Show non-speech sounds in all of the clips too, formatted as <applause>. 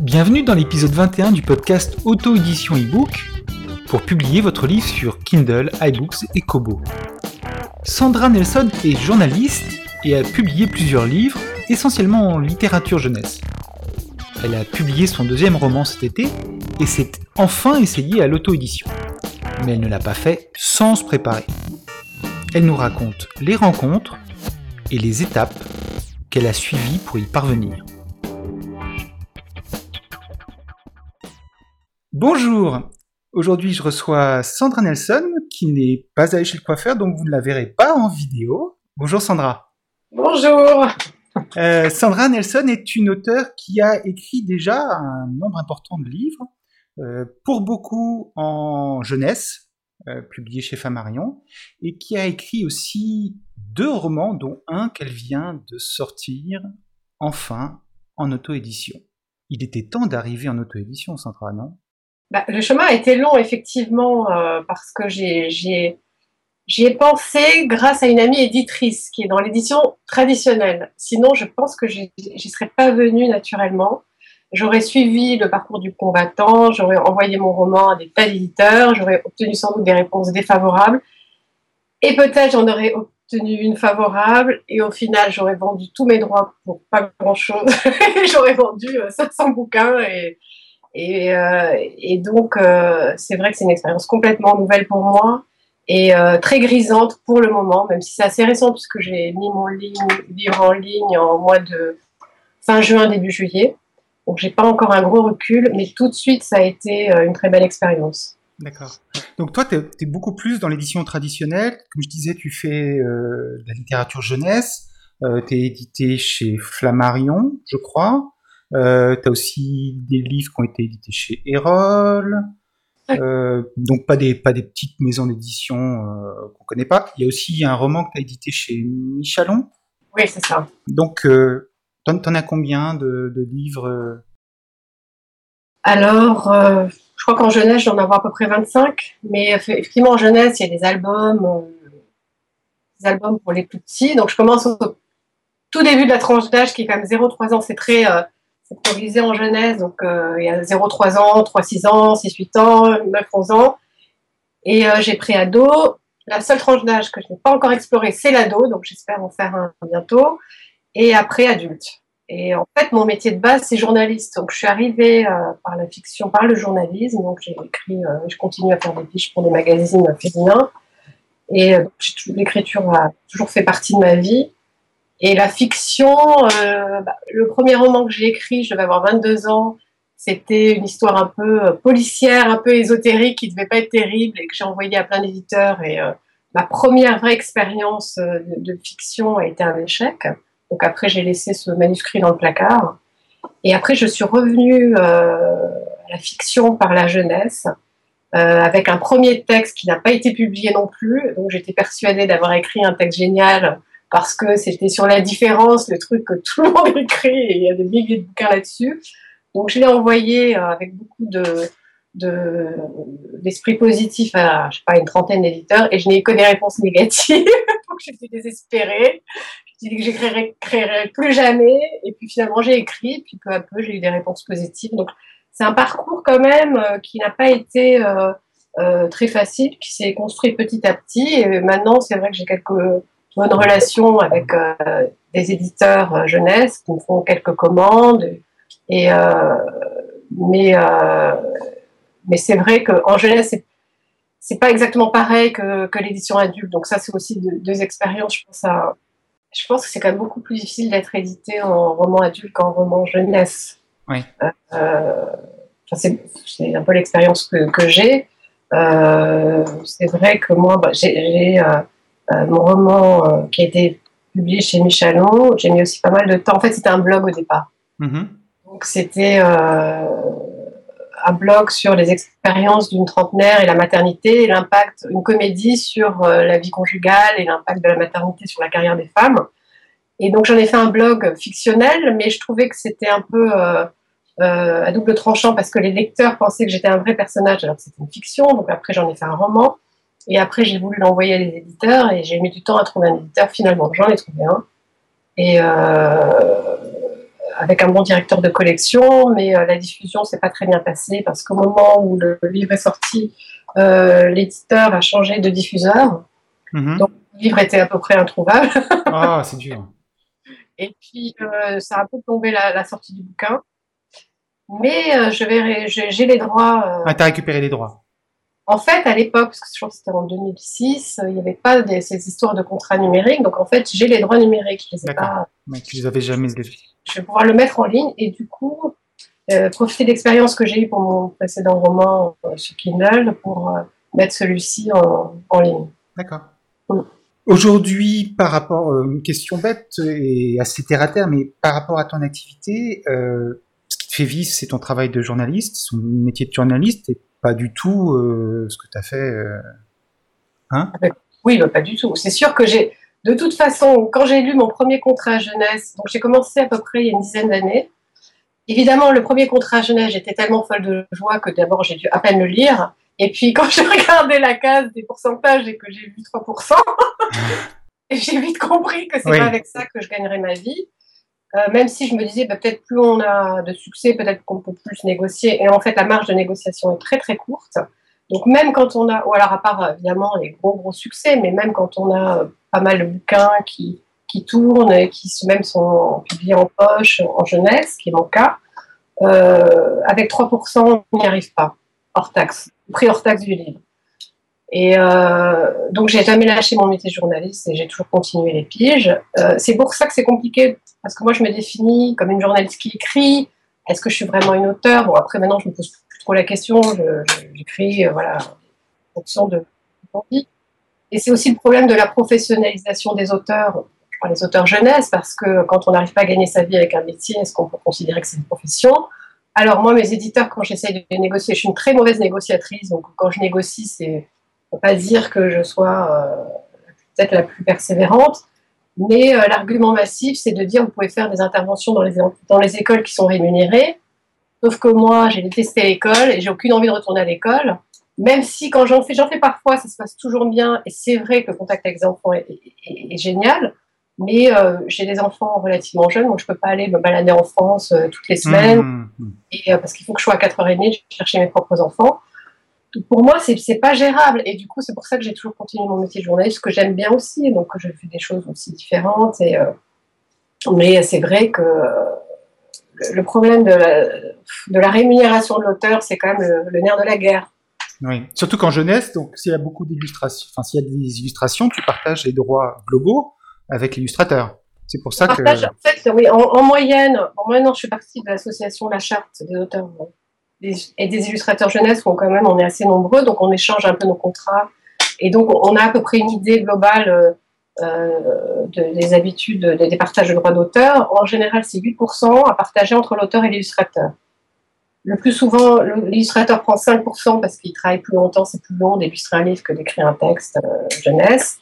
Bienvenue dans l'épisode 21 du podcast Auto-édition e-book pour publier votre livre sur Kindle, iBooks et Kobo. Sandra Nelson est journaliste et a publié plusieurs livres, essentiellement en littérature jeunesse. Elle a publié son deuxième roman cet été et s'est enfin essayée à l'auto-édition. Mais elle ne l'a pas fait sans se préparer. Elle nous raconte les rencontres et les étapes qu'elle a suivies pour y parvenir. Bonjour Aujourd'hui, je reçois Sandra Nelson, qui n'est pas allée chez le coiffeur, donc vous ne la verrez pas en vidéo. Bonjour Sandra. Bonjour. Euh, Sandra Nelson est une auteure qui a écrit déjà un nombre important de livres, euh, pour beaucoup en jeunesse, euh, publiés chez Flammarion, et qui a écrit aussi deux romans, dont un qu'elle vient de sortir enfin en auto-édition. Il était temps d'arriver en auto-édition, Sandra, non? Bah, le chemin a été long, effectivement, euh, parce que j'y ai, pensé grâce à une amie éditrice qui est dans l'édition traditionnelle. Sinon, je pense que j'y serais pas venue naturellement. J'aurais suivi le parcours du combattant, j'aurais envoyé mon roman à des tas d'éditeurs, j'aurais obtenu sans doute des réponses défavorables. Et peut-être j'en aurais obtenu une favorable, et au final, j'aurais vendu tous mes droits pour pas grand-chose. <laughs> j'aurais vendu 500 euh, bouquins et euh, donc, euh, c'est vrai que c'est une expérience complètement nouvelle pour moi et euh, très grisante pour le moment, même si c'est assez récent puisque j'ai mis mon livre en ligne en mois de fin juin, début juillet. Donc, j'ai pas encore un gros recul, mais tout de suite, ça a été une très belle expérience. D'accord. Donc toi, tu es, beaucoup plus dans l'édition traditionnelle. Comme je disais, tu fais de la littérature jeunesse. Euh, tu es édité chez Flammarion, je crois. Euh, tu as aussi des livres qui ont été édités chez Erol. Euh, donc pas des, pas des petites maisons d'édition euh, qu'on connaît pas. Il y a aussi un roman que tu as édité chez Michalon. Oui, c'est ça. Donc, euh, t'en, en as combien de, de livres euh? Alors, euh, je crois qu'en jeunesse, j'en ai à peu près 25. Mais effectivement, en jeunesse, il y a des albums, des albums pour les plus petits. Donc, je commence au tout début de la tranche d'âge qui est quand même 0-3 ans. C'est très c'est en jeunesse, donc euh, il y a 0-3 ans, 3-6 ans, 6-8 ans, 9-11 ans. Et euh, j'ai pris ado. La seule tranche d'âge que je n'ai pas encore explorée, c'est l'ado, donc j'espère en faire un bientôt. Et après, adulte. Et en fait, mon métier de base, c'est journaliste. Donc, je suis arrivée euh, par la fiction, par le journalisme. Donc, j'ai écrit, je continue à faire des fiches pour des magazines féminins. Et l'écriture a toujours fait partie de ma vie. Et la fiction, euh, bah, le premier roman que j'ai écrit, je devais avoir 22 ans, c'était une histoire un peu euh, policière, un peu ésotérique, qui devait pas être terrible et que j'ai envoyé à plein d'éditeurs. Et euh, ma première vraie expérience de, de, fiction a été un échec. Donc après, j'ai laissé ce manuscrit dans le placard. Et après, je suis revenue à la fiction par la jeunesse. avec un premier texte qui n'a pas été publié non plus. Donc j'étais persuadée d'avoir écrit un texte génial parce que c'était sur la différence, le truc que tout le <laughs> monde écrit, et il y a des milliers de bouquins là-dessus. Donc je l'ai envoyé euh, avec beaucoup de d'esprit positif à je sais pas une trentaine d'éditeurs et je n'ai eu que des réponses négatives. <laughs> Donc j'étais désespérée. Je dit que j'écrirais plus jamais. Et puis finalement j'ai écrit. Puis peu à peu j'ai eu des réponses positives. Donc c'est un parcours quand même euh, qui n'a pas été euh, très facile qui s'est construit petit à petit. Et maintenant c'est vrai que j'ai quelques bonne relation avec euh, des éditeurs euh, jeunesse qui me font quelques commandes. Et, euh, mais mais c'est vrai qu'en jeunesse, c'est c'est pas exactement pareil que, que l'édition adulte. Donc ça, c'est aussi deux, expériences. Je pense, à, je pense que c'est quand même beaucoup plus difficile d'être édité en roman adulte qu'en roman jeunesse. Oui. Euh, c'est un peu l'expérience que, que j'ai. Euh, c'est vrai que moi, bah, j'ai euh, mon roman euh, qui a été publié chez Michelon, j'ai mis aussi pas mal de temps. En fait, c'était un blog au départ. Mm-hmm. Donc, c'était euh, un blog sur les expériences d'une trentenaire et la maternité, et l'impact, une comédie sur la vie conjugale et l'impact de la maternité sur la carrière des femmes. Et donc j'en ai fait un blog fictionnel, mais je trouvais que c'était un peu euh, à double tranchant parce que les lecteurs pensaient que j'étais un vrai personnage alors que c'était une fiction. Donc après, j'en ai fait un roman. Et après, j'ai voulu l'envoyer à les éditeurs et j'ai mis du temps à trouver un éditeur. Finalement, j'en ai trouvé un. Et euh, avec un bon directeur de collection, mais euh, la diffusion s'est pas très bien passée parce qu'au moment où le livre est sorti, l'éditeur a changé de diffuseur. Mhm. Donc, le livre était à peu près introuvable. <laughs> ah, c'est dur. Et puis, ça a un peu plombé la sortie du bouquin. Mais euh, je vais, j'ai les droits. Euh, ah, t'as récupéré les droits. En fait, à l'époque, parce que je crois que c'était en 2006, euh, il n'y avait pas ces histoires de contrats numériques. Donc, en fait, j'ai les droits numériques. Je les ai pas. Mais tu les avais jamais Je vais pouvoir le mettre en ligne et du coup, profiter de l'expérience que j'ai eue pour mon précédent roman sur Kindle pour mettre celui-ci en, ligne. D'accord. Mm. Aujourd'hui, par rapport, une question bête et assez terre à terre, mais par rapport à ton activité, fait vivre, c'est ton travail de journaliste, son métier de journaliste, et pas du tout euh, ce que tu as fait. Euh, hein? Oui, bah, pas du tout. C'est sûr que j'ai, de toute façon, quand j'ai lu mon premier contrat jeunesse, donc j'ai commencé à peu près il y a une dizaine d'années. Évidemment, le premier contrat jeunesse, j'étais tellement folle de joie que d'abord j'ai dû à peine le lire. Et puis <laughs> quand j'ai regardé la case des pourcentages et que j'ai vu 3%, <laughs> j'ai vite compris que c'est pas avec ça que je gagnerais ma vie. Euh, même si je me disais bah, peut-être plus on a de succès, peut-être qu'on peut plus négocier. Et en fait, la marge de négociation est très très courte. Donc même quand on a, ou alors à part évidemment les gros gros succès, mais même quand on a euh, pas mal de bouquins qui, qui tournent et qui même sont publiés en poche, en jeunesse, qui est mon cas, euh, avec 3%, on n'y arrive pas, hors taxe, prix hors taxe du livre. Et euh, donc, j'ai jamais lâché mon métier journaliste et j'ai toujours continué les piges. Euh, c'est pour ça que c'est compliqué, parce que moi, je me définis comme une journaliste qui écrit. Est-ce que je suis vraiment une auteure? Bon, après, maintenant, je me pose plus trop la question. J'écris, euh, voilà, en fonction de l'envie. Et c'est aussi le problème de la professionnalisation des auteurs, les auteurs jeunesse, parce que quand on n'arrive pas à gagner sa vie avec un métier, est-ce qu'on peut considérer que c'est une profession? Alors, moi, mes éditeurs, quand j'essaie de négocier, je suis une très mauvaise négociatrice. Donc, quand je négocie, c'est ne pas dire que je sois euh, peut-être la plus persévérante, mais euh, l'argument massif, c'est de dire vous pouvez faire des interventions dans les, dans les écoles qui sont rémunérées, sauf que moi, j'ai détesté l'école et j'ai aucune envie de retourner à l'école, même si quand j'en fais, j'en fais parfois, ça se passe toujours bien, et c'est vrai que le contact avec les enfants est, génial, mais euh, j'ai des enfants relativement jeunes, donc je ne peux pas aller me balader en France toutes les semaines, mmh, mmh. et, parce qu'il faut que je sois à 4h30 chercher mes propres enfants pour moi, c'est n'est pas gérable. Et du coup, c'est pour ça que j'ai toujours continué mon métier de journaliste, que j'aime bien aussi. Donc, je fais des choses aussi différentes. Et, euh, mais c'est vrai que le problème de la, de la rémunération de l'auteur, c'est quand même le, nerf de la guerre. Oui, surtout qu'en jeunesse, donc s'il y a beaucoup d'illustrations, enfin s'il y a des illustrations, tu partages les droits globaux avec l'illustrateur. C'est pour ça que. en fait, oui, en, moyenne, en moyenne, je suis partie de l'association La Charte des auteurs et des illustrateurs jeunesse où quand même on est assez nombreux, donc on échange un peu nos contrats. Et donc on a à peu près une idée globale euh, euh des habitudes des, partages de droits d'auteur. En général, c'est 8% à partager entre l'auteur et l'illustrateur. Le plus souvent, l'illustrateur prend 5% parce qu'il travaille plus longtemps, c'est plus long d'illustrer un livre que d'écrire un texte euh, jeunesse.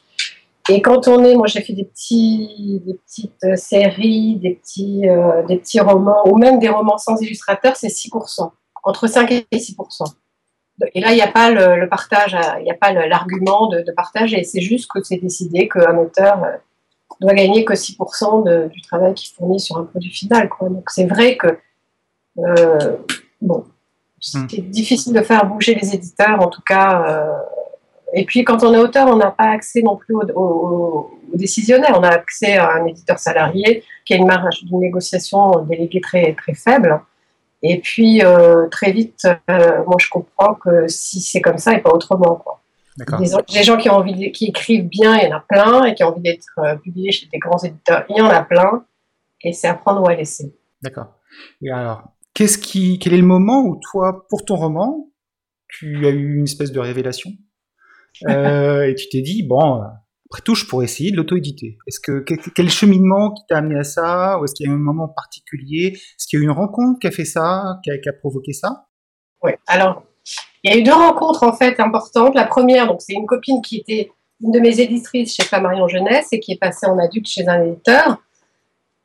Et quand on est, moi j'ai fait des, petits, des petites séries, des petits, des petits romans, ou même des romans sans illustrateur, c'est 6% entre 5 et 6% Et là, il n'y a pas le, partage, il n'y a pas l'argument de, partage, et c'est juste que c'est décidé qu'un auteur euh, doit gagner que 6% du travail qu'il fournit sur un produit final. Donc c'est vrai que euh, bon, c'est hmm. difficile de faire bouger les éditeurs, en tout cas. Euh, et puis quand on est auteur, on n'a pas accès non plus aux, décisionnaires. On a accès à un éditeur salarié qui a une marge de négociation déléguée très, très faible. Et puis, euh, très vite, euh, moi, je comprends que si c'est comme ça et pas autrement. Quoi. Des, gens qui, ont envie qui écrivent bien, il y en a plein, et qui ont envie d'être euh, publiés chez des grands éditeurs, il y en a plein, et c'est à prendre ou à laisser. D'accord. Et alors, qu'est-ce qui, quel est le moment où toi, pour ton roman, tu as eu une espèce de révélation? <laughs> Et tu t'es dit, bon, je pourrais essayer de l'auto-éditer. Est-ce que quel, cheminement qui t'a amené à ça? Ou est-ce qu'il y a eu un moment particulier? Est-ce qu'il y a eu une rencontre qui a fait ça, qui a, provoqué ça? Oui. Alors, il y a eu deux rencontres en fait importantes. La première, donc c'est une copine qui était une de mes éditrices chez Flammarion Jeunesse et qui est passée en adulte chez un éditeur.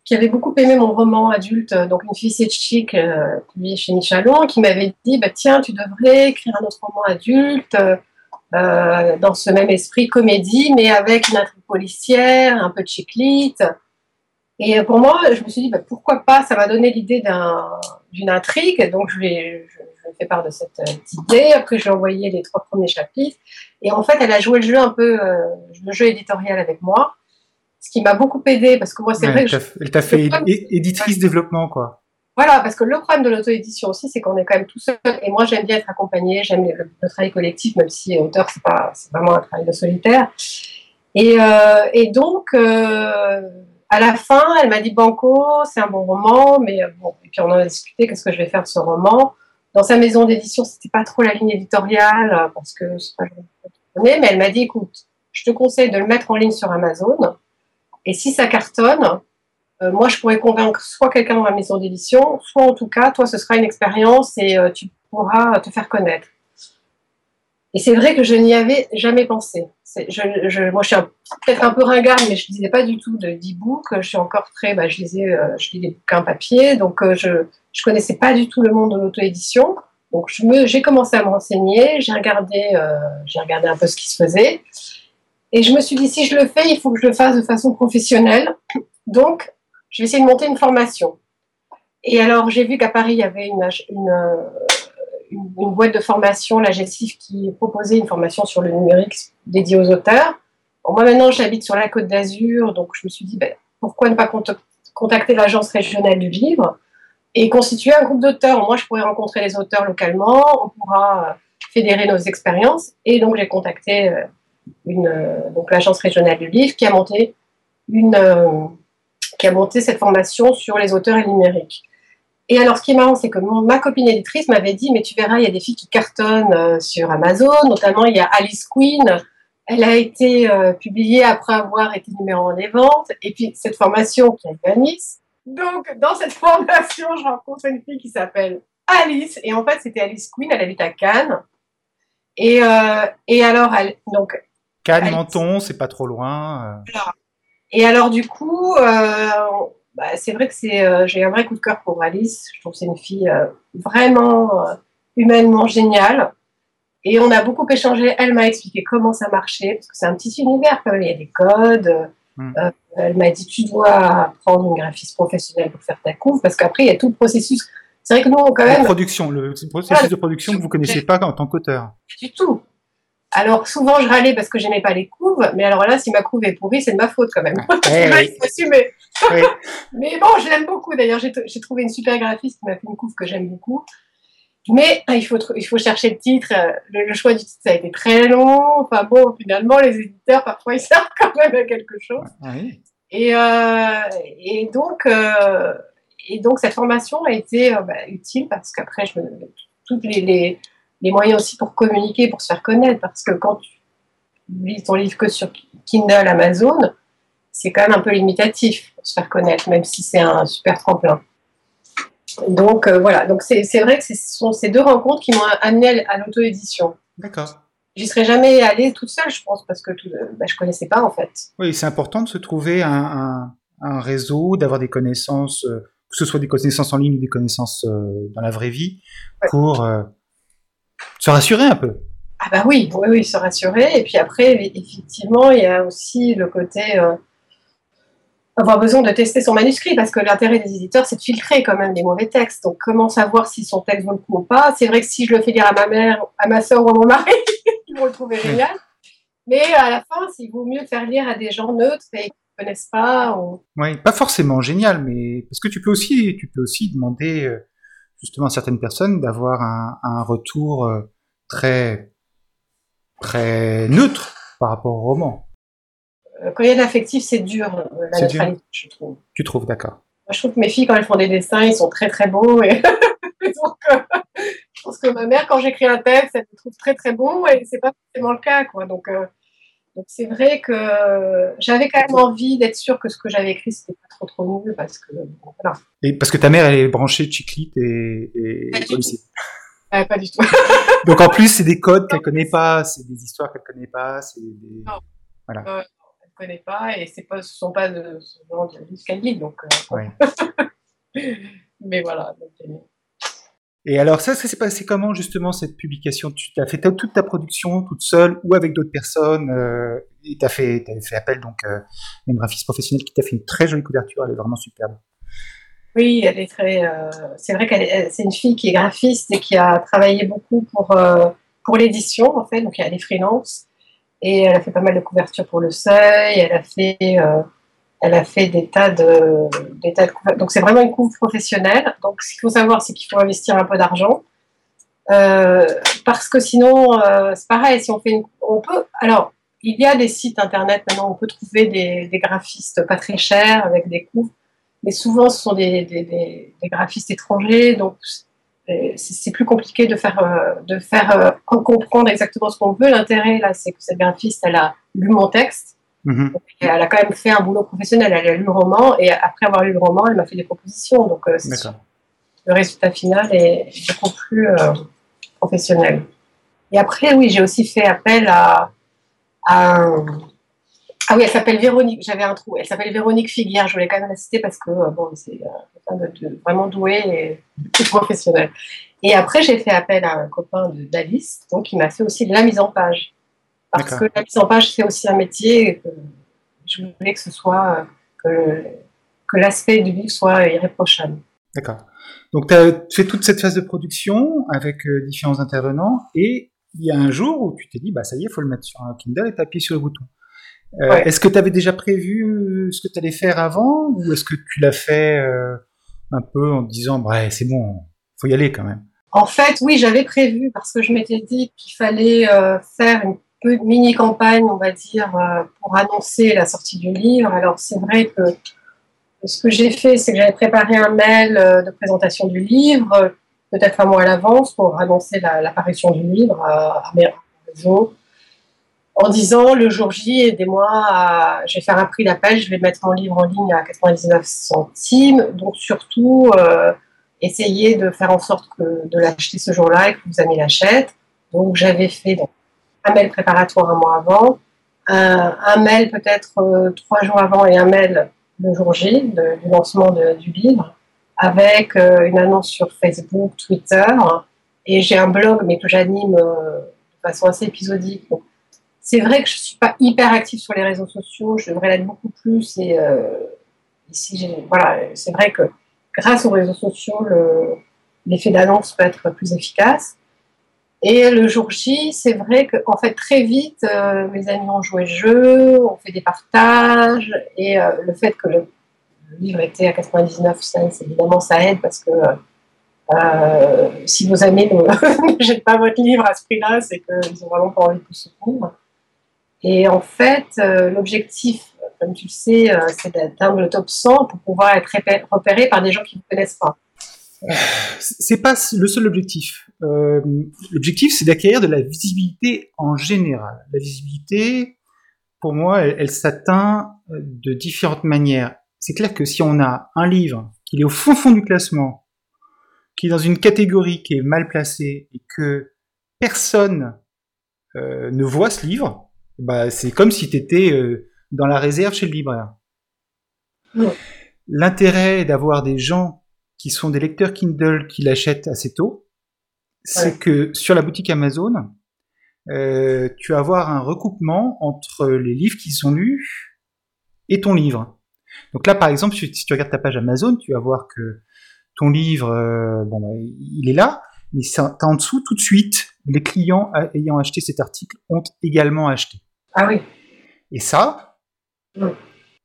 qui avait beaucoup aimé mon roman adulte, donc Une fille c'est chic, euh, publié chez Michalon, qui m'avait dit bah, Tiens, tu devrais écrire un autre roman adulte euh, dans ce même esprit comédie, mais avec une intrigue policière, un peu de chiclite. Et pour moi, je me suis dit bah, Pourquoi pas Ça m'a donné l'idée d'une intrigue, donc je lui, je, fait part de cette euh, idée. Après, j'ai envoyé les trois premiers chapitres. Et en fait, elle a joué le jeu un peu, euh, le jeu éditorial avec moi ce qui m'a beaucoup aidé parce que moi c'est vrai que elle t'a fait éditrice développement quoi. Voilà, parce que le problème de l'auto-édition aussi, c'est qu'on est quand même tout seul. Et moi, j'aime bien être accompagnée, j'aime le, travail collectif, même si auteur, c'est pas, c'est vraiment un travail de solitaire. Et, euh, et donc, euh, à la fin, elle m'a dit Banco, c'est un bon roman, mais euh, bon. Et puis on en a discuté, qu'est-ce que je vais faire de ce roman? Dans sa maison d'édition, c'était pas trop la ligne éditoriale, parce que c'est pas mais elle m'a dit écoute, je te conseille de le mettre en ligne sur Amazon et si ça cartonne, euh, moi, je pourrais convaincre soit quelqu'un dans ma maison d'édition, soit en tout cas, toi, ce sera une expérience et euh, tu pourras te faire connaître. Et c'est vrai que je n'y avais jamais pensé. Moi, je suis peut-être un peu ringarde, mais je ne lisais pas du tout de d'e-book. Je suis encore très, bah, je lisais, euh, je lis des bouquins papier, donc je ne connaissais pas du tout le monde de l'auto-édition. Donc, j'ai commencé à me renseigner, j'ai regardé, j'ai regardé un peu ce qui se faisait. Et je me suis dit, si je le fais, il faut que je le fasse de façon professionnelle. Donc, je vais essayer de monter une formation. Et alors, j'ai vu qu'à Paris, il y avait une, une, une, boîte de formation, la GESIF, qui proposait une formation sur le numérique dédiée aux auteurs. moi, maintenant, j'habite sur la côte d'Azur, donc je me suis dit, ben, pourquoi ne pas contacter l'agence régionale du livre et constituer un groupe d'auteurs. Moi, je pourrais rencontrer les auteurs localement, on pourra fédérer nos expériences. Et donc, j'ai contacté euh, euh, l'agence régionale du livre, qui a monté une, euh, qui a monté cette formation sur les auteurs et le numérique. Et alors, ce qui est marrant, c'est que ma copine éditrice m'avait dit, mais tu verras, il y a des filles qui cartonnent euh, sur Amazon, notamment il y a Alice Queen. Elle a été publiée après avoir été numéro 1 des ventes. Et puis, cette formation qui a été à Nice. Donc, dans cette <laughs> formation, je rencontre une fille qui s'appelle Alice. Et en fait, c'était Alice Queen, elle habite à Cannes. Et, et alors, elle, donc, Cannes, Menton, c'est pas trop loin. Euh. Et alors du coup, euh, bah, c'est vrai que c'est, euh, j'ai un vrai coup de cœur pour Alice. Je trouve que c'est une fille vraiment humainement géniale. Et on a beaucoup échangé. Elle m'a expliqué comment ça marchait, parce que c'est un petit univers quand même. Il y a des codes. Hmm. elle m'a dit tu dois prendre une graphiste professionnelle pour faire ta couve, parce qu'après il y a tout le processus. C'est vrai que nous, quand même. La production, le processus de production que vous connaissez pas en tant qu'auteur. Du tout. Alors souvent je râlais parce que j'aimais pas les couves, mais alors là si ma couve est pourrie c'est de ma faute quand même. <laughs> Eh <laughs> mais... bon je l'aime beaucoup d'ailleurs j'ai trouvé une super graphiste qui m'a fait une couve que j'aime beaucoup. Mais il faut, il faut chercher le titre. Le, choix du titre, ça a été très long. Enfin bon, finalement, les éditeurs, parfois, <laughs> ils servent quand même à quelque chose. Et, euh, et, donc, euh, et donc, cette formation a été euh, bah, utile parce qu'après, je me, toutes les, les, les moyens aussi pour communiquer, pour se faire connaître. Parce que quand tu lis ton livre que sur Kindle, Amazon, c'est quand même un peu limitatif pour se faire connaître, même si c'est un super tremplin. Donc euh, voilà, donc c'est vrai que ce sont ces deux rencontres qui m'ont amené à l'auto-édition. D'accord. J'y serais jamais allée toute seule, je pense, parce que tout, bah, je connaissais pas en fait. Oui, c'est important de se trouver un, un, réseau, d'avoir des connaissances, euh, que ce soit des connaissances en ligne ou des connaissances euh, dans la vraie vie, pour se rassurer un peu. Ah bah oui, oui, oui, se rassurer. Et puis après, effectivement, il y a aussi le côté euh, avoir besoin de tester son manuscrit, parce que l'intérêt des éditeurs, c'est de filtrer quand même des mauvais textes. Donc comment savoir si son texte vaut le coup ou pas? C'est vrai que si je le fais lire à ma mère, à ma soeur ou à mon mari, <laughs> ils vont le trouver génial. Mais à la fin, il vaut mieux faire lire à des gens neutres et qui ne connaissent pas. Oui, pas forcément génial, mais parce que tu peux aussi, tu peux aussi demander euh, justement à certaines personnes d'avoir un, retour euh, très très neutre par rapport au roman. Euh, quand il y a de l'affectif, c'est dur, euh, la neutralité, je trouve. Tu trouves, d'accord. je trouve que mes filles, quand elles font des dessins, ils sont très très beaux. <laughs> Et donc, je pense que ma mère, quand j'écris un texte, elle me trouve très très beau et c'est pas forcément le cas. Quoi. Donc, donc c'est vrai que j'avais quand même envie d'être sûre que ce que j'avais écrit, c'était pas trop trop nul parce que voilà. Et parce que ta mère, elle est branchée chiclite et, et pas, du tout. pas du tout. Donc en plus, c'est des codes qu'elle connaît pas, c'est des histoires qu'elle connaît pas, c'est des... Non. Voilà. connaît pas et c'est pas, ce sont pas de ce genre de livres donc. <laughs> Mais voilà. Et alors ça, ça s'est passé comment justement cette publication? Tu as fait toute ta production toute seule ou avec d'autres personnes euh, Et tu as fait, fait appel donc à une graphiste professionnelle qui t'a fait une très jolie couverture, elle est vraiment superbe. Oui, elle est très. Euh, c'est vrai qu'elle c'est une fille qui est graphiste et qui a travaillé beaucoup pour euh, pour l'édition en fait, donc elle est freelance et elle a fait pas mal de couvertures pour le Seuil. Elle a fait elle a fait des tas de, des tas de Donc c'est vraiment une couve professionnelle. Donc ce qu'il faut savoir, c'est qu'il faut investir un peu d'argent. Euh, parce que sinon, euh, c'est pareil, si on fait. On peut... Alors, il y a des sites internet maintenant, on peut trouver des, des graphistes pas très chers avec des couves, mais souvent ce sont des, des, des graphistes étrangers, donc c'est plus compliqué de faire, euh, de faire comprendre exactement ce qu'on veut. L'intérêt là, c'est que cette graphiste, elle a lu mon texte, Mhm. Elle a quand même fait un boulot professionnel. Elle a lu le roman et après avoir lu le roman, elle m'a fait des propositions. Donc, euh, le résultat final est beaucoup plus euh, professionnel. Et après, oui, j'ai aussi fait appel à, Ah oui, elle s'appelle Véronique. J'avais un trou. Elle s'appelle Véronique Figuière. Je voulais quand même la citer parce que euh, bon, c'est vraiment doué et professionnel. Et après, j'ai fait appel à un copain d'Alice, donc qui m'a fait aussi de la mise en page. Parce que la mise en page, c'est aussi un métier. Que je voulais que ce soit que, que l'aspect du livre soit irréprochable. D'accord. Donc, tu as fait toute cette phase de production avec euh, différents intervenants et il y a un jour où tu t'es dit, bah ça y est, il faut le mettre sur un Kindle et t'appuies sur le bouton. Euh, est-ce que tu avais déjà prévu euh, ce que tu allais faire avant ou est-ce que tu l'as fait un peu en disant, bah c'est bon, faut y aller quand même? En fait, oui, j'avais prévu parce que je m'étais dit qu'il fallait faire une mini-campagne, on va dire, euh, pour annoncer la sortie du livre. Alors, c'est vrai que ce que j'ai fait, c'est que j'avais préparé un mail euh, de présentation du livre, peut-être un mois à l'avance, pour annoncer l'apparition du livre à, mes réseaux, en disant le jour J, aidez-moi, je vais faire un prix d'appel, je vais mettre mon livre en ligne à 99 centimes. Donc, surtout, euh, essayez de faire en sorte que, de l'acheter ce jour-là et que vos amis l'achètent. Donc, j'avais fait un mail préparatoire un mois avant, un, mail peut-être euh, trois jours avant et un mail le jour J du lancement du livre, avec euh, une annonce sur Facebook, Twitter, et j'ai un blog, mais que j'anime de façon assez épisodique. C'est vrai que je ne suis pas hyper active sur les réseaux sociaux, je devrais l'être beaucoup plus. Et, voilà, c'est vrai que grâce aux réseaux sociaux, l'effet d'annonce peut être plus efficace. Et le jour J, c'est vrai qu'en fait, très vite, euh, mes amis ont joué le jeu, on fait des partages, et euh, le fait que le, livre était à 99 cents, évidemment, ça aide parce que euh, si vos amis ne, <laughs> jettent pas votre livre à ce prix-là, c'est qu'ils n'ont vraiment pas envie de vous soutenir. Et en fait, l'objectif, comme tu le sais, c'est d'atteindre le top 100 pour pouvoir être repéré par des gens qui ne connaissent pas c'est pas le seul objectif. Euh, l'objectif, c'est d'acquérir de la visibilité en général. La visibilité, pour moi, elle, s'atteint euh, de différentes manières. C'est clair que si on a un livre qui est au fond fond du classement, qui est dans une catégorie qui est mal placée et que personne euh, ne voit ce livre, bah, c'est comme si tu étais dans la réserve chez le libraire. L'intérêt d'avoir des gens qui sont des lecteurs Kindle qui l'achètent assez tôt, c'est que sur la boutique Amazon, euh, tu vas avoir un recoupement entre les livres qui sont lus et ton livre. Donc là, par exemple, si tu regardes ta page Amazon, tu vas voir que ton livre, euh, bon, bah, il est là, mais en dessous tout de suite, les clients ayant acheté cet article ont également acheté. Ah oui. Et ça,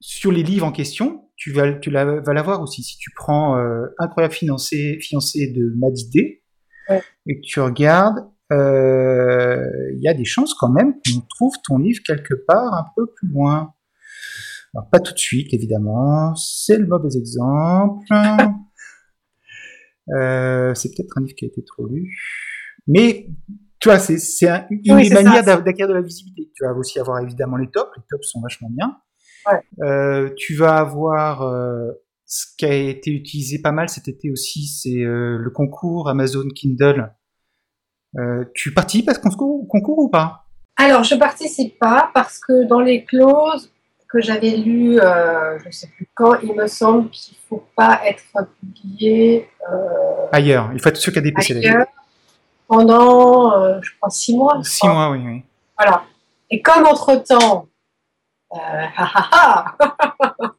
sur les livres en question, tu vas, tu la, vas l'avoir aussi. Si tu prends euh, Incroyable fiancé, fiancé de Madidé et que tu regardes, euh, il y a des chances quand même qu'on trouve ton livre quelque part un peu plus loin. Alors, pas tout de suite, évidemment. C'est le mauvais exemple. <laughs> Euh, c'est peut-être un livre qui a été trop lu. Mais, tu vois, c'est, c'est une des manières d'acquérir de la visibilité. Tu vas aussi avoir évidemment les tops. Les tops sont vachement bien. Euh, tu vas avoir euh, ce qui a été utilisé pas mal cet été aussi, c'est euh, le concours Amazon Kindle. tu participes à ce concours, concours ou pas? Alors, je participe pas parce que dans les clauses, que j'avais lu, euh, je ne sais plus quand, il me semble qu'il ne faut pas être publié ailleurs. Il faut être sûr qu'il y a des ailleurs pendant, euh, je crois, six mois. Six crois. mois, oui, oui. Voilà. Et comme entre-temps, euh, <laughs> ah, ah, ah,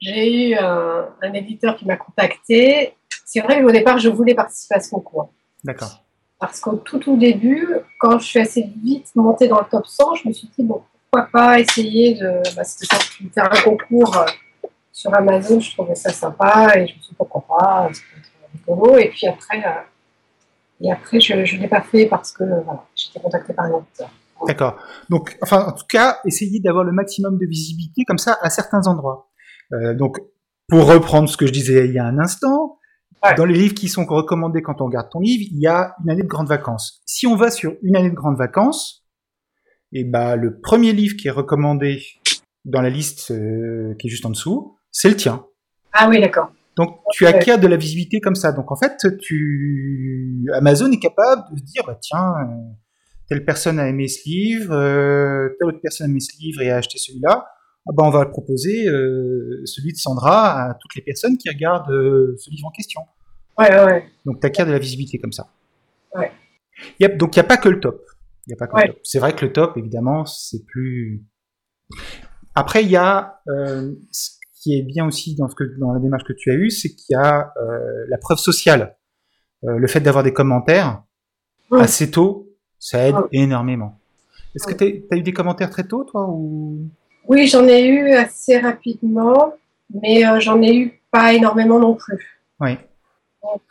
j'ai eu un, un éditeur qui m'a contacté. C'est vrai qu'au départ, je voulais participer à ce concours. D'accord. Parce qu'au tout, tout début, quand je suis assez vite montée dans le top 100, je me suis dit, bon, pourquoi pas essayer de bah, c'était un concours euh, sur Amazon. Je trouvais ça sympa et je me suis dit, pourquoi pas, rigolo. Et puis après, euh, et après je ne l'ai pas fait parce que voilà, été contactée par un éditeur. D'accord. Donc, enfin, en tout cas, essayez d'avoir le maximum de visibilité comme ça à certains endroits. Euh, donc, pour reprendre ce que je disais il y a un instant, Ouais. dans les livres qui sont recommandés quand on regarde ton livre, il y a une année de grandes vacances. Si on va sur une année de grandes vacances, et bah le premier livre qui est recommandé dans la liste euh, qui est juste en dessous, c'est le tien. Ah oui, d'accord. Donc tu acquiers de la visibilité comme ça. Donc en fait, tu Amazon est capable de se dire bah tiens, euh, telle personne a aimé ce livre, euh, telle autre personne a aimé ce livre et a acheté celui-là. Ah bah on va proposer euh, celui de Sandra à toutes les personnes qui regardent euh, ce livre en question. Ouais, ouais, ouais. Donc tu acquiers de la visibilité comme ça. Ouais. Il y a- donc il n'y a pas que le top. Y a pas que Ouais. le top. C'est vrai que le top, évidemment, c'est plus. Après, il y a euh, ce qui est bien aussi dans, ce que, dans la démarche que tu as eue, c'est qu'il y a euh, la preuve sociale. Euh, le fait d'avoir des commentaires assez tôt, ça aide énormément. Est-ce que tu as eu des commentaires très tôt, toi ou... Oui, j'en ai eu assez rapidement, mais euh, j'en ai eu pas énormément non plus. Oui. Donc,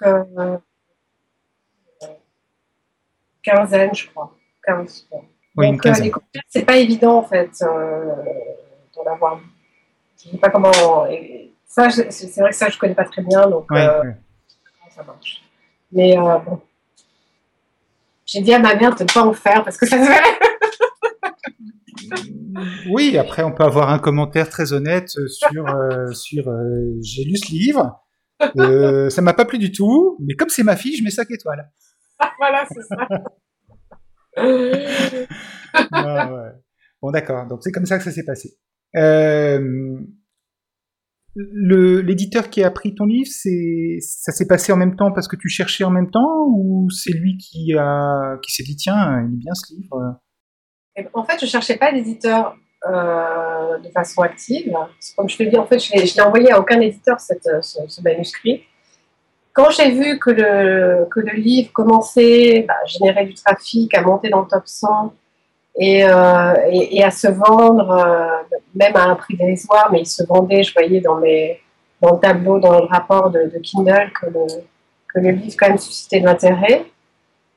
quinzaine, je crois. 15. quoi. Oui, une Donc, quinzaine. les commentaires, c'est pas évident, en fait, d'en avoir. Je sais pas comment. ça, c'est vrai que ça, je connais pas très bien, donc Ouais, euh, comment ça marche. Mais euh, bon. J'ai dit à ma mère de ne pas en faire parce que ça se verrait. <laughs> Oui, après, on peut avoir un commentaire très honnête euh, sur, euh, sur j'ai lu ce livre, ça m'a pas plu du tout, mais comme c'est ma fille, je mets 5 étoiles. <laughs> voilà, c'est ça. <laughs> Ah, ouais. Bon, d'accord, donc c'est comme ça que ça s'est passé. Euh, L'éditeur qui a pris ton livre, ça s'est passé en même temps parce que tu cherchais en même temps ou c'est lui qui, a, qui s'est dit tiens, il est bien ce livre? Et En fait, je cherchais pas d'éditeur euh, de façon active. Comme je te dis, en fait, je je l'ai envoyé à aucun éditeur, cette, ce, ce manuscrit. Quand j'ai vu que le, que le livre commençait bah, à générer du trafic, à monter dans le top 100 et, euh, et, et à se vendre, euh, même à un prix dérisoire, mais il se vendait, je voyais dans, mes, dans le tableau, dans le rapport de, de Kindle, que le, que le livre quand même suscitait de l'intérêt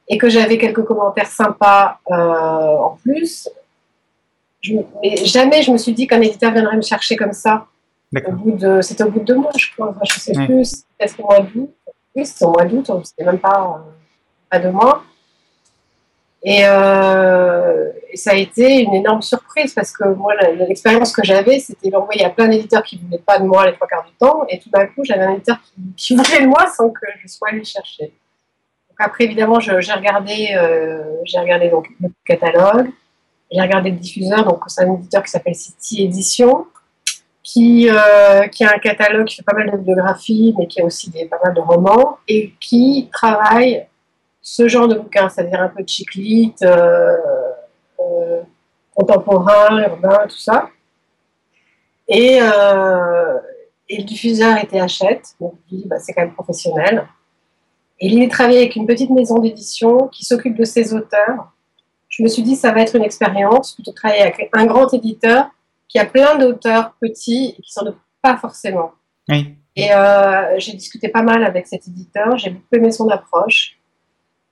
et que j'avais quelques commentaires sympas euh, en plus. Je, mais jamais je me suis dit qu'un éditeur viendrait me chercher comme ça. Au D'accord. bout de, c'était au bout de deux mois, je crois. Enfin, je sais plus. Peut-être au mois d'août. Oui, c'était au mois d'août. C'était même pas, pas deux mois. Et, euh, et ça a été une énorme surprise parce que moi, l'expérience que j'avais, c'était l'envoyer à plein d'éditeurs qui ne voulaient pas de moi les trois quarts du temps. Et tout d'un coup, j'avais un éditeur qui, qui voulait de moi sans que je sois allée chercher. Donc après, évidemment, j'ai regardé, euh, regardé donc, le catalogue, j'ai regardé le diffuseur, donc c'est un éditeur qui s'appelle City Edition, qui, euh, qui a un catalogue qui fait pas mal de biographies, mais qui a aussi des, pas mal de romans, et qui travaille ce genre de bouquins, c'est-à-dire un peu de chick-lit, euh, euh, contemporain, urbain, tout ça. Et, euh, et le diffuseur était Hachette, donc dis, bah, c'est quand même professionnel. Et il travaillé avec une petite maison d'édition qui s'occupe de ses auteurs. Je me suis dit, ça va être une expérience, plutôt de travailler avec un grand éditeur qui a plein d'auteurs petits et qui s'en occupent pas forcément. Oui. Et j'ai discuté pas mal avec cet éditeur, j'ai beaucoup aimé son approche.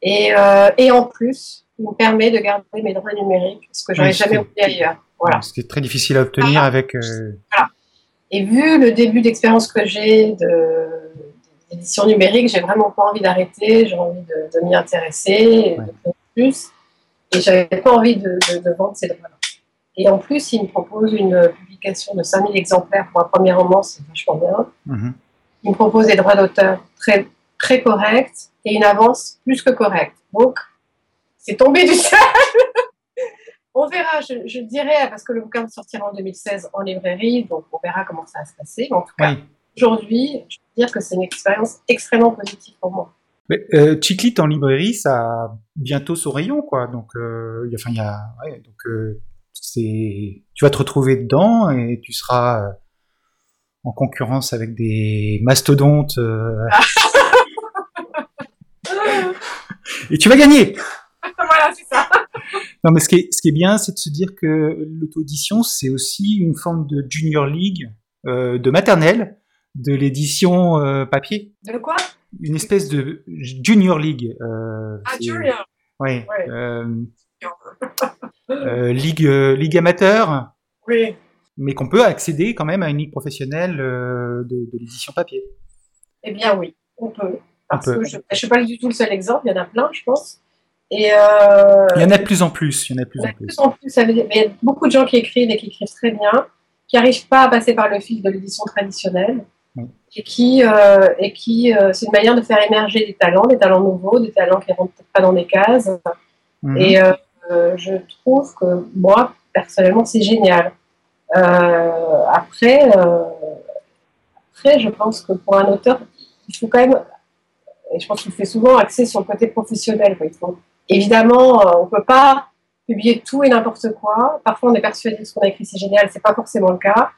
Et, euh, et en plus, il me permet de garder mes droits numériques, ce que j'aurais Oui, jamais oublié ailleurs. Voilà. C'était très difficile à obtenir avec. euh, Et vu le début d'expérience que j'ai de d'édition numérique, j'ai vraiment pas envie d'arrêter, j'ai envie de, de m'y intéresser, et Ouais. de plus. Et j'avais pas envie de, de- de vendre ces droits-là. Et en plus, il me propose une publication de 5000 exemplaires pour un premier roman, c'est vachement bien. mhm. Il me propose des droits d'auteur très, très corrects et une avance plus que correcte. Donc, c'est tombé du ciel. <laughs> On verra, je, dirais, parce que le bouquin sortira en 2016 en librairie, donc on verra comment ça va se passer. en tout cas, aujourd'hui, je peux dire que c'est une expérience extrêmement positive pour moi. Mais, euh, Chiclit en librairie, ça a bientôt son rayon, quoi. Donc, euh, enfin, il y a, donc, euh, c'est, tu vas te retrouver dedans et tu seras euh, en concurrence avec des mastodontes. <laughs> Et tu vas gagner. <laughs> voilà, c'est ça. <laughs> Non, mais ce qui est, ce qui est bien, c'est de se dire que l'auto-édition, c'est aussi une forme de junior league, euh, de maternelle, de l'édition euh, papier. De quoi? Une espèce de junior league. Euh, ah, junior Oui. Ouais. <laughs> Ligue, ligue amateur. Oui. Mais qu'on peut accéder quand même à une ligue professionnelle de, de l'édition papier. Eh bien, oui, on peut. Parce que je ne suis pas du tout le seul exemple, il y en a plein, je pense. Et euh, il y en a de plus en plus. Il y en a de plus, en, plus. en plus. Ça veut dire, mais il y a beaucoup de gens qui écrivent et qui écrivent très bien, qui n'arrivent pas à passer par le fil de l'édition traditionnelle. Et qui, euh, et qui euh, c'est une manière de faire émerger des talents, des talents nouveaux, des talents qui ne rentrent pas dans des cases. Mhm. Et je trouve que moi, personnellement, c'est génial. Après, après, je pense que pour un auteur, il faut quand même et je pense qu'il fait souvent axer sur le côté professionnel. Évidemment, euh, on ne peut pas publier tout et n'importe quoi. Parfois, on est persuadé que ce qu'on a écrit, c'est génial. Ce n'est pas forcément le cas.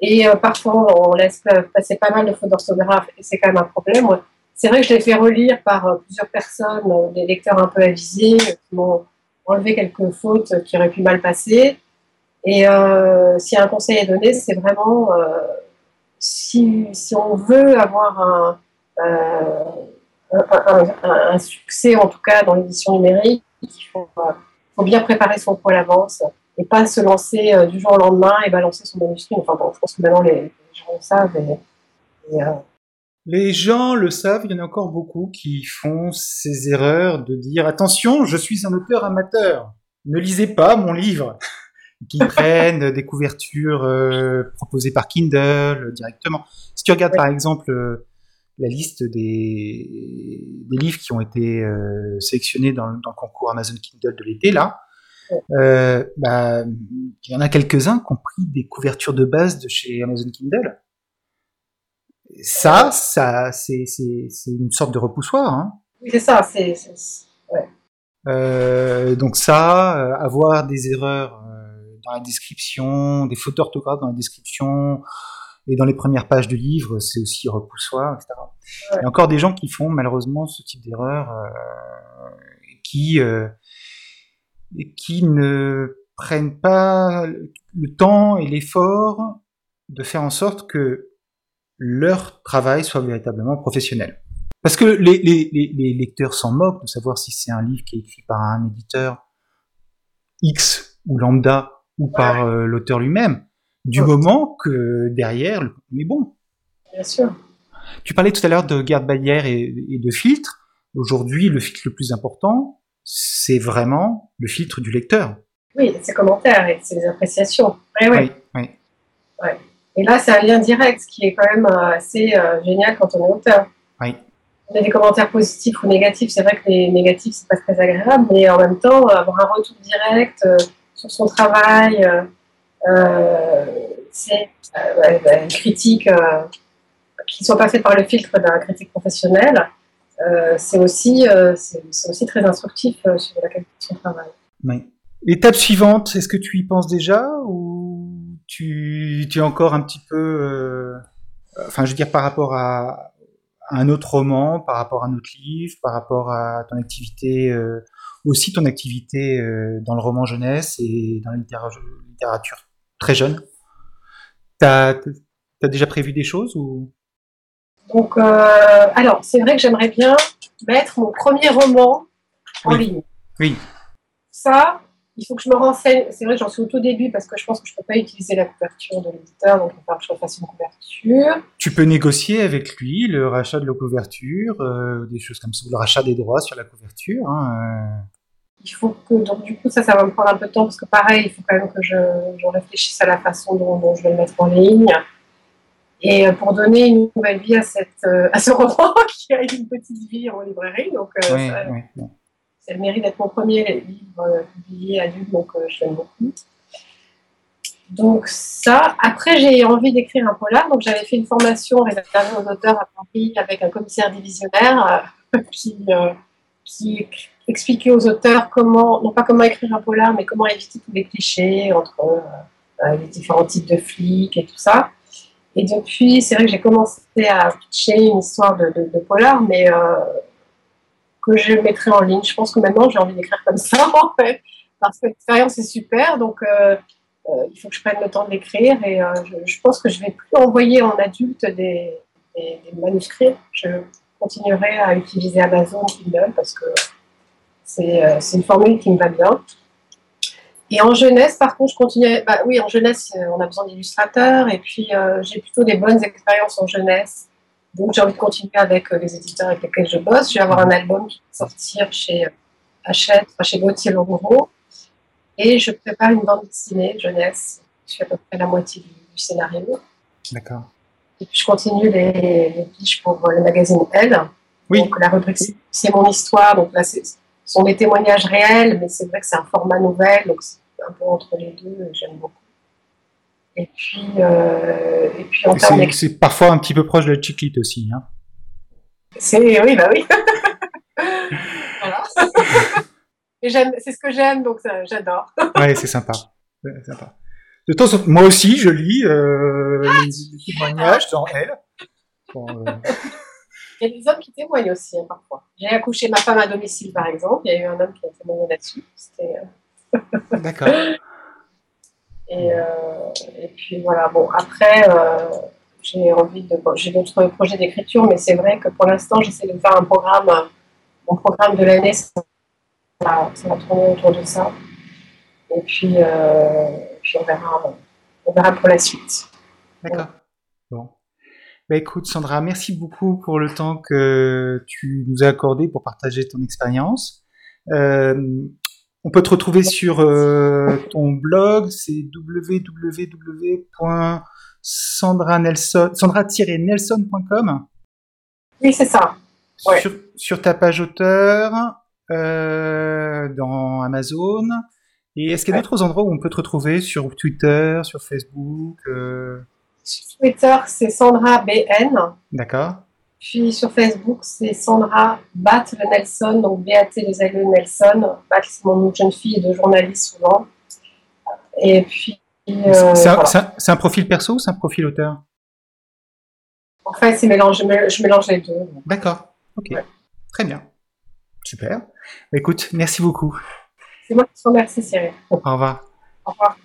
Et euh, parfois, on laisse passer pas mal de fautes d'orthographe et c'est quand même un problème. C'est vrai que je l'ai fait relire par euh, plusieurs personnes, des lecteurs un peu avisés, qui m'ont enlevé quelques fautes qui auraient pu mal passer. Et a un conseil à donner, c'est vraiment si, si, on veut avoir un, un, succès, en tout cas dans l'édition numérique. Il faut, faut, bien préparer son coup à l'avance et pas se lancer euh, du jour au lendemain et balancer son manuscrit. Enfin bon, je pense que maintenant les, gens le savent. Euh, les gens le savent, il y en a encore beaucoup qui font ces erreurs de dire attention, je suis un auteur amateur, ne lisez pas mon livre, <laughs> qui prennent des couvertures euh, proposées par Kindle directement. Si tu regardes par exemple la liste des, des, livres qui ont été euh, sélectionnés dans, dans, le concours Amazon Kindle de l'été, là, euh, bah, il y en a quelques-uns qui ont pris des couvertures de base de chez Amazon Kindle. Ça, ça c'est une sorte de repoussoir. Hein. Oui, c'est ça. c'est ouais. euh, donc ça, avoir des erreurs dans la description, des fautes d'orthographe dans la description, et dans les premières pages du livre, c'est aussi repoussoir, etc. Il y a encore des gens qui font malheureusement ce type d'erreur, euh, qui euh, qui ne prennent pas le temps et l'effort de faire en sorte que leur travail soit véritablement professionnel. Parce que les, les, les lecteurs s'en moquent de savoir si c'est un livre qui est écrit par un éditeur X ou lambda ou par euh, l'auteur lui-même du moment que derrière, le contenu est bon. Bien sûr. Tu parlais tout à l'heure de garde barrière et, de filtre. Aujourd'hui, le filtre le plus important, c'est vraiment le filtre du lecteur. Oui, ses commentaires et ses appréciations. oui, oui. oui. Et là, c'est un lien direct, ce qui est quand même euh, assez euh, génial quand on est auteur. Oui. On a des commentaires positifs ou négatifs. C'est vrai que les négatifs, c'est pas très agréable, mais en même temps, avoir un retour direct euh, sur son travail, euh, c'est euh, une critique euh, qui ne soit pas par le filtre d'un critique professionnel, c'est aussi, c'est aussi très instructif sur la qualité de son travail. Oui. Étape suivante, est-ce que tu y penses déjà ou tu, tu es encore un petit peu, enfin je veux dire par rapport à, un autre roman, par rapport à un autre livre, par rapport à ton activité, aussi ton activité dans le roman jeunesse et dans la littérature très jeune. Tu as, déjà prévu des choses ou? Donc, euh, alors, c'est vrai que j'aimerais bien mettre mon premier roman en ligne. Oui. Ça, il faut que je me renseigne. C'est vrai que j'en suis au tout début parce que je pense que je ne peux pas utiliser la couverture de l'éditeur, donc il falloir que je fasse une couverture. Tu peux négocier avec lui le rachat de la couverture, euh, des choses comme ça, le rachat des droits sur la couverture. Hein, euh il faut que, donc du coup, ça, ça va me prendre un peu de temps parce que pareil, il faut quand même que je, je réfléchisse à la façon dont, je vais le mettre en ligne. Et euh, pour donner une nouvelle vie à, cette, euh, à ce <laughs> roman qui a une petite vie en librairie. Donc, euh, le mérite d'être mon premier livre publié adulte, donc je l'aime beaucoup. Donc ça, après j'ai envie d'écrire un polar, donc j'avais fait une formation réservée aux auteurs à Paris avec un commissaire divisionnaire <laughs> qui, qui expliquer aux auteurs comment, non pas comment écrire un polar, mais comment éviter tous les clichés entre euh, euh, les différents types de flics et tout ça. Et depuis, c'est vrai que j'ai commencé à pitcher une histoire de, polar, mais euh, que je mettrai en ligne. Je pense que maintenant, j'ai envie d'écrire comme ça, <laughs> en fait, parce que l'expérience est super, donc il faut que je prenne le temps de l'écrire, et je, pense que je vais plus envoyer en adulte des, des manuscrits. Je continuerai à utiliser Amazon Kindle, parce que euh, c'est une formule qui me va bien. Et en jeunesse, par contre, je continue. Bah, oui, en jeunesse, euh, on a besoin d'illustrateurs. Et puis, euh, j'ai plutôt des bonnes expériences en jeunesse. Donc, j'ai envie de continuer avec les éditeurs avec lesquels je bosse. Je vais avoir un album qui va sortir chez Hachette, chez Gauthier Laurent. Et je prépare une bande dessinée jeunesse. Je fais à peu près la moitié du, scénario. D'accord. Et puis, je continue les, les pour le magazine Elle. Oui. Donc, la rubrique, c'est mon histoire. Donc, là, c'est sont des témoignages réels, mais c'est vrai que c'est un format nouvelle, donc c'est un peu entre les deux, j'aime beaucoup. Et puis, euh, et puis en C'est parfois un petit peu proche de la chiclite aussi. Hein. C'est, oui, bah oui. <laughs> voilà. c'est ce que j'aime, donc j'adore. ouais, c'est sympa. sympa. De temps en temps, moi aussi, je lis euh, les, témoignages dans elle. Bon, euh, il y a des hommes qui témoignent aussi, hein, parfois. J'ai accouché ma femme à domicile, par exemple. Il y a eu un homme qui a témoigné là-dessus. Euh, D'accord. <laughs> Et, euh, et, puis voilà, bon, après, euh, j'ai envie de. j'ai d'autres projets d'écriture, mais c'est vrai que pour l'instant, j'essaie de faire un programme. Mon programme de l'année, ça, va tourner autour de ça. Et puis, puis on, verra, on verra pour la suite. D'accord. Bah, écoute Sandra, merci beaucoup pour le temps que tu nous as accordé pour partager ton expérience. Euh, on peut te retrouver sur euh, ton blog, c'est www.sandra-nelson.com. Oui, c'est ça. Sur, ta page auteur, euh, dans Amazon. Et est-ce qu'il y a d'autres endroits où on peut te retrouver? Sur Twitter, sur Facebook sur Twitter, c'est Sandra BN. D'accord. Puis sur Facebook, c'est Sandra Bat le Nelson, donc B-A-T de L Nelson. Bat, c'est mon nom de jeune fille et de journaliste souvent. Et puis. Euh, c'est un, profil perso ou c'est un profil auteur? En fait, c'est mélange, je mélange les deux. D'accord. Ok. Très bien. Super. Écoute, merci beaucoup. C'est moi qui te remercie, Cyril. Au revoir. Au revoir.